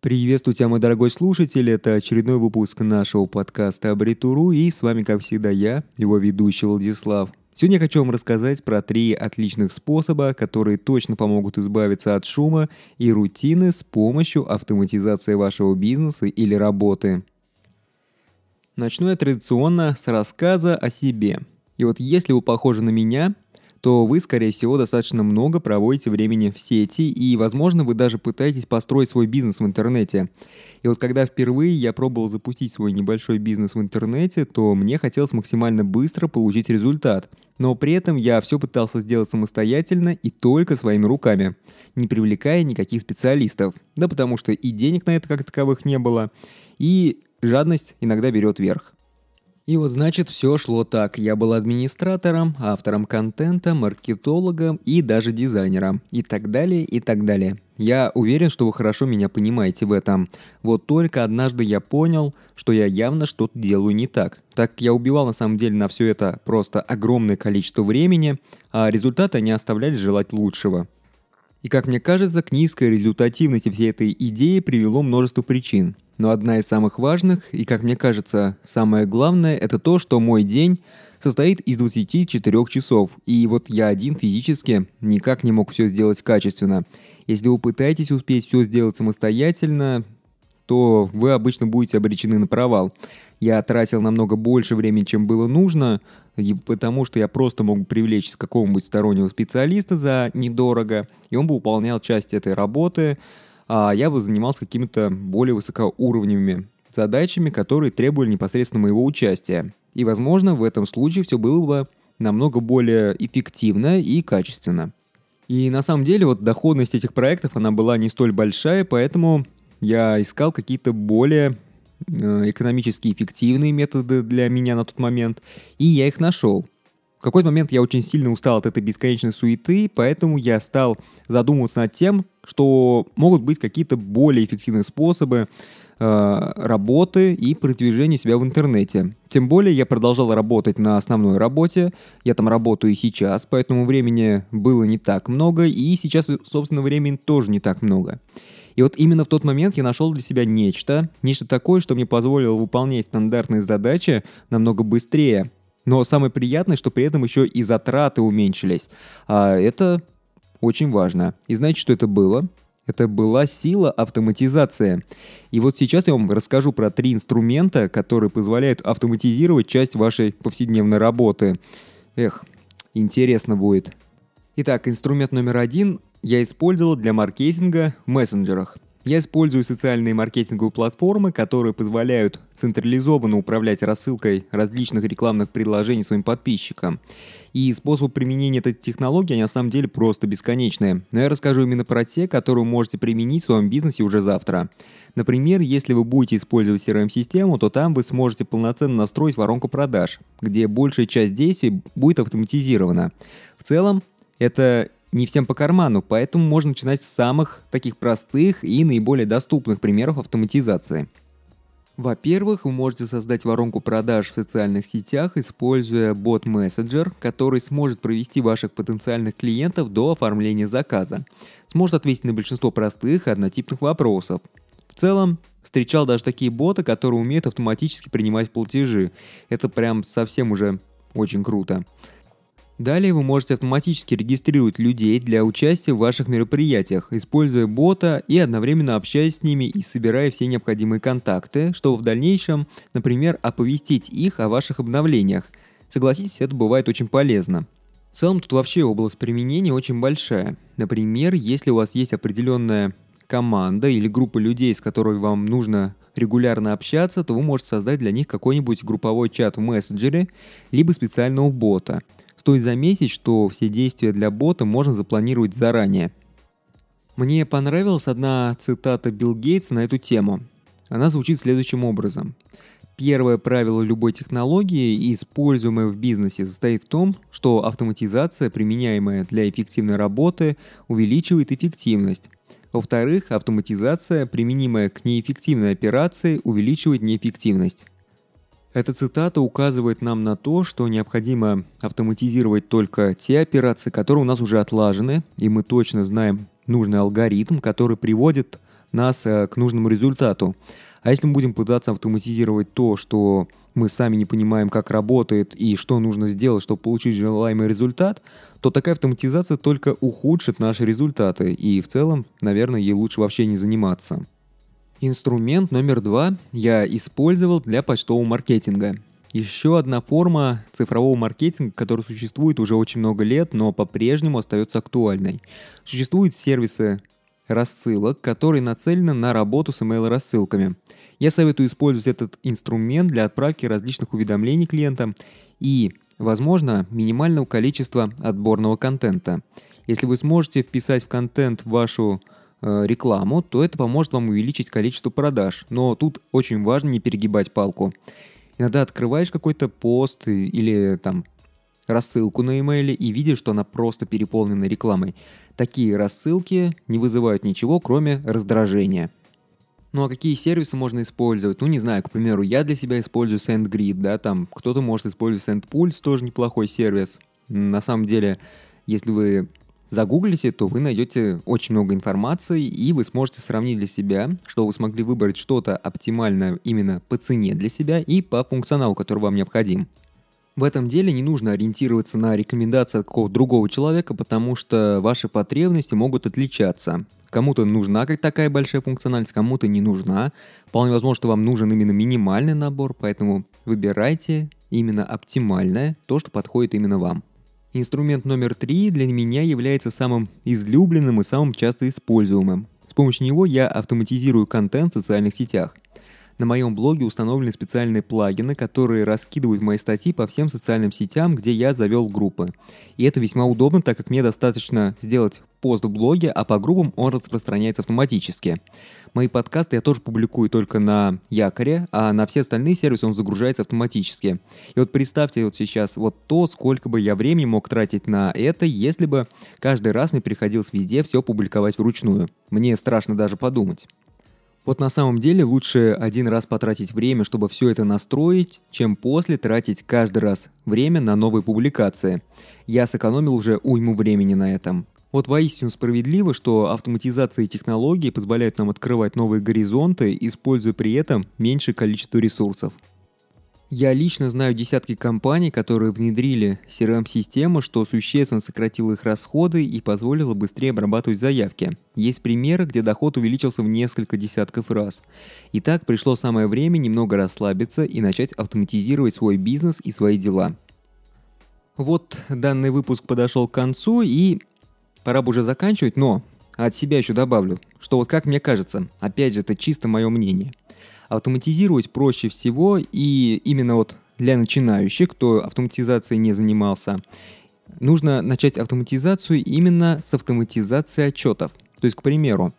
Приветствую тебя, мой дорогой слушатель. Это очередной выпуск нашего подкаста «Абритуру». И с вами, как всегда, я, его ведущий Владислав. Сегодня я хочу вам рассказать про три отличных способа, которые точно помогут избавиться от шума и рутины с помощью автоматизации вашего бизнеса или работы. Начну я традиционно с рассказа о себе. И вот если вы похожи на меня – то вы, скорее всего, достаточно много проводите времени в сети, и, возможно, вы даже пытаетесь построить свой бизнес в интернете. И вот когда впервые я пробовал запустить свой небольшой бизнес в интернете, то мне хотелось максимально быстро получить результат. Но при этом я все пытался сделать самостоятельно и только своими руками, не привлекая никаких специалистов. Да потому что и денег на это как таковых не было, и жадность иногда берет верх. И вот значит все шло так. Я был администратором, автором контента, маркетологом и даже дизайнером. И так далее, и так далее. Я уверен, что вы хорошо меня понимаете в этом. Вот только однажды я понял, что я явно что-то делаю не так. Так я убивал на самом деле на все это просто огромное количество времени, а результаты не оставляли желать лучшего. И как мне кажется, к низкой результативности всей этой идеи привело множество причин. Но одна из самых важных, и как мне кажется, самое главное, это то, что мой день состоит из 24 часов, и вот я один физически никак не мог все сделать качественно. Если вы пытаетесь успеть все сделать самостоятельно, то вы обычно будете обречены на провал. Я тратил намного больше времени, чем было нужно, потому что я просто мог привлечь какого-нибудь стороннего специалиста за недорого, и он бы выполнял часть этой работы, а я бы занимался какими-то более высокоуровневыми задачами, которые требовали непосредственно моего участия. И, возможно, в этом случае все было бы намного более эффективно и качественно. И на самом деле вот доходность этих проектов, она была не столь большая, поэтому я искал какие-то более э, экономически эффективные методы для меня на тот момент, и я их нашел. В какой-то момент я очень сильно устал от этой бесконечной суеты, поэтому я стал задумываться над тем, что могут быть какие-то более эффективные способы э, работы и продвижения себя в интернете. Тем более я продолжал работать на основной работе, я там работаю и сейчас, поэтому времени было не так много, и сейчас, собственно, времени тоже не так много. И вот именно в тот момент я нашел для себя нечто, нечто такое, что мне позволило выполнять стандартные задачи намного быстрее. Но самое приятное, что при этом еще и затраты уменьшились. А это очень важно. И знаете, что это было? Это была сила автоматизация. И вот сейчас я вам расскажу про три инструмента, которые позволяют автоматизировать часть вашей повседневной работы. Эх, интересно будет. Итак, инструмент номер один я использовал для маркетинга в мессенджерах – я использую социальные маркетинговые платформы, которые позволяют централизованно управлять рассылкой различных рекламных предложений своим подписчикам. И способы применения этой технологии, они на самом деле просто бесконечные. Но я расскажу именно про те, которые вы можете применить в своем бизнесе уже завтра. Например, если вы будете использовать CRM-систему, то там вы сможете полноценно настроить воронку продаж, где большая часть действий будет автоматизирована. В целом, это не всем по карману, поэтому можно начинать с самых таких простых и наиболее доступных примеров автоматизации. Во-первых, вы можете создать воронку продаж в социальных сетях, используя бот Messenger, который сможет провести ваших потенциальных клиентов до оформления заказа. Сможет ответить на большинство простых и однотипных вопросов. В целом, встречал даже такие боты, которые умеют автоматически принимать платежи. Это прям совсем уже очень круто. Далее вы можете автоматически регистрировать людей для участия в ваших мероприятиях, используя бота и одновременно общаясь с ними и собирая все необходимые контакты, чтобы в дальнейшем, например, оповестить их о ваших обновлениях. Согласитесь, это бывает очень полезно. В целом тут вообще область применения очень большая. Например, если у вас есть определенная команда или группа людей, с которой вам нужно регулярно общаться, то вы можете создать для них какой-нибудь групповой чат в мессенджере, либо специального бота – Стоит заметить, что все действия для бота можно запланировать заранее. Мне понравилась одна цитата Билл Гейтса на эту тему. Она звучит следующим образом. Первое правило любой технологии, используемой в бизнесе, состоит в том, что автоматизация, применяемая для эффективной работы, увеличивает эффективность. Во-вторых, автоматизация, применимая к неэффективной операции, увеличивает неэффективность. Эта цитата указывает нам на то, что необходимо автоматизировать только те операции, которые у нас уже отлажены, и мы точно знаем нужный алгоритм, который приводит нас э, к нужному результату. А если мы будем пытаться автоматизировать то, что мы сами не понимаем, как работает и что нужно сделать, чтобы получить желаемый результат, то такая автоматизация только ухудшит наши результаты, и в целом, наверное, ей лучше вообще не заниматься. Инструмент номер два я использовал для почтового маркетинга. Еще одна форма цифрового маркетинга, которая существует уже очень много лет, но по-прежнему остается актуальной. Существуют сервисы рассылок, которые нацелены на работу с email-рассылками. Я советую использовать этот инструмент для отправки различных уведомлений клиентам и, возможно, минимального количества отборного контента. Если вы сможете вписать в контент вашу рекламу, то это поможет вам увеличить количество продаж. Но тут очень важно не перегибать палку. Иногда открываешь какой-то пост или там рассылку на имейле и видишь, что она просто переполнена рекламой. Такие рассылки не вызывают ничего, кроме раздражения. Ну а какие сервисы можно использовать? Ну не знаю, к примеру, я для себя использую SendGrid, да, там кто-то может использовать SendPulse, тоже неплохой сервис. На самом деле, если вы загуглите, то вы найдете очень много информации, и вы сможете сравнить для себя, что вы смогли выбрать что-то оптимальное именно по цене для себя и по функционалу, который вам необходим. В этом деле не нужно ориентироваться на рекомендации от какого-то другого человека, потому что ваши потребности могут отличаться. Кому-то нужна как такая большая функциональность, кому-то не нужна. Вполне возможно, что вам нужен именно минимальный набор, поэтому выбирайте именно оптимальное, то, что подходит именно вам. Инструмент номер три для меня является самым излюбленным и самым часто используемым. С помощью него я автоматизирую контент в социальных сетях – на моем блоге установлены специальные плагины, которые раскидывают мои статьи по всем социальным сетям, где я завел группы. И это весьма удобно, так как мне достаточно сделать пост в блоге, а по группам он распространяется автоматически. Мои подкасты я тоже публикую только на Якоре, а на все остальные сервисы он загружается автоматически. И вот представьте вот сейчас вот то, сколько бы я времени мог тратить на это, если бы каждый раз мне приходилось везде все публиковать вручную. Мне страшно даже подумать. Вот на самом деле лучше один раз потратить время, чтобы все это настроить, чем после тратить каждый раз время на новые публикации. Я сэкономил уже уйму времени на этом. Вот воистину справедливо, что автоматизация и технологии позволяют нам открывать новые горизонты, используя при этом меньшее количество ресурсов. Я лично знаю десятки компаний, которые внедрили CRM-систему, что существенно сократило их расходы и позволило быстрее обрабатывать заявки. Есть примеры, где доход увеличился в несколько десятков раз. Итак, пришло самое время немного расслабиться и начать автоматизировать свой бизнес и свои дела. Вот данный выпуск подошел к концу и пора бы уже заканчивать, но от себя еще добавлю, что вот как мне кажется, опять же это чисто мое мнение – Автоматизировать проще всего, и именно вот для начинающих, кто автоматизацией не занимался, нужно начать автоматизацию именно с автоматизации отчетов. То есть, к примеру,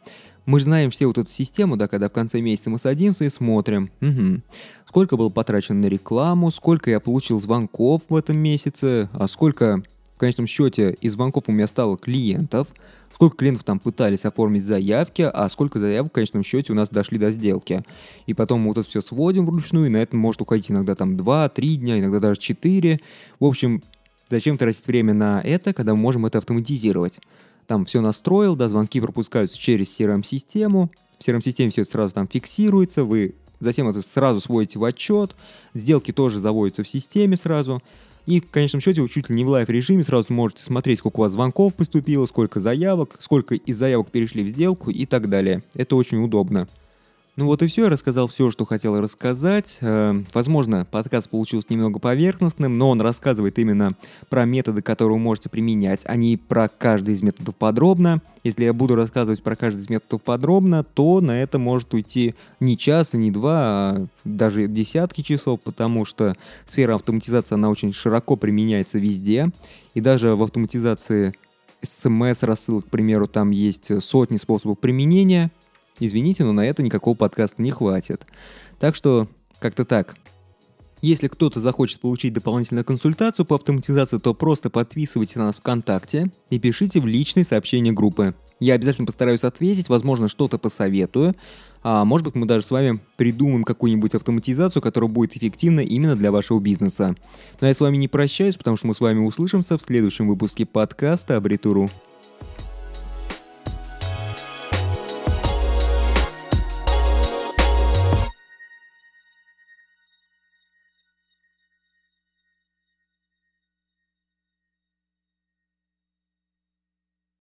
мы же знаем все вот эту систему, да, когда в конце месяца мы садимся и смотрим, угу, сколько было потрачено на рекламу, сколько я получил звонков в этом месяце, а сколько конечном счете из звонков у меня стало клиентов, сколько клиентов там пытались оформить заявки, а сколько заявок в конечном счете у нас дошли до сделки. И потом мы вот это все сводим вручную, и на это может уходить иногда там 2-3 дня, иногда даже 4. В общем, зачем тратить время на это, когда мы можем это автоматизировать? Там все настроил, да, звонки пропускаются через CRM-систему, в CRM-системе все это сразу там фиксируется, вы затем это сразу сводите в отчет, сделки тоже заводятся в системе сразу, и в конечном счете вы чуть ли не в live-режиме сразу можете смотреть, сколько у вас звонков поступило, сколько заявок, сколько из заявок перешли в сделку и так далее. Это очень удобно. Ну вот и все, я рассказал все, что хотел рассказать. Э, возможно, подкаст получился немного поверхностным, но он рассказывает именно про методы, которые вы можете применять, а не про каждый из методов подробно. Если я буду рассказывать про каждый из методов подробно, то на это может уйти не час не два, а даже десятки часов, потому что сфера автоматизации, она очень широко применяется везде. И даже в автоматизации смс-рассылок, к примеру, там есть сотни способов применения – Извините, но на это никакого подкаста не хватит. Так что как-то так. Если кто-то захочет получить дополнительную консультацию по автоматизации, то просто подписывайтесь на нас ВКонтакте и пишите в личные сообщения группы. Я обязательно постараюсь ответить, возможно, что-то посоветую, а может быть мы даже с вами придумаем какую-нибудь автоматизацию, которая будет эффективна именно для вашего бизнеса. Но я с вами не прощаюсь, потому что мы с вами услышимся в следующем выпуске подкаста Абритуру.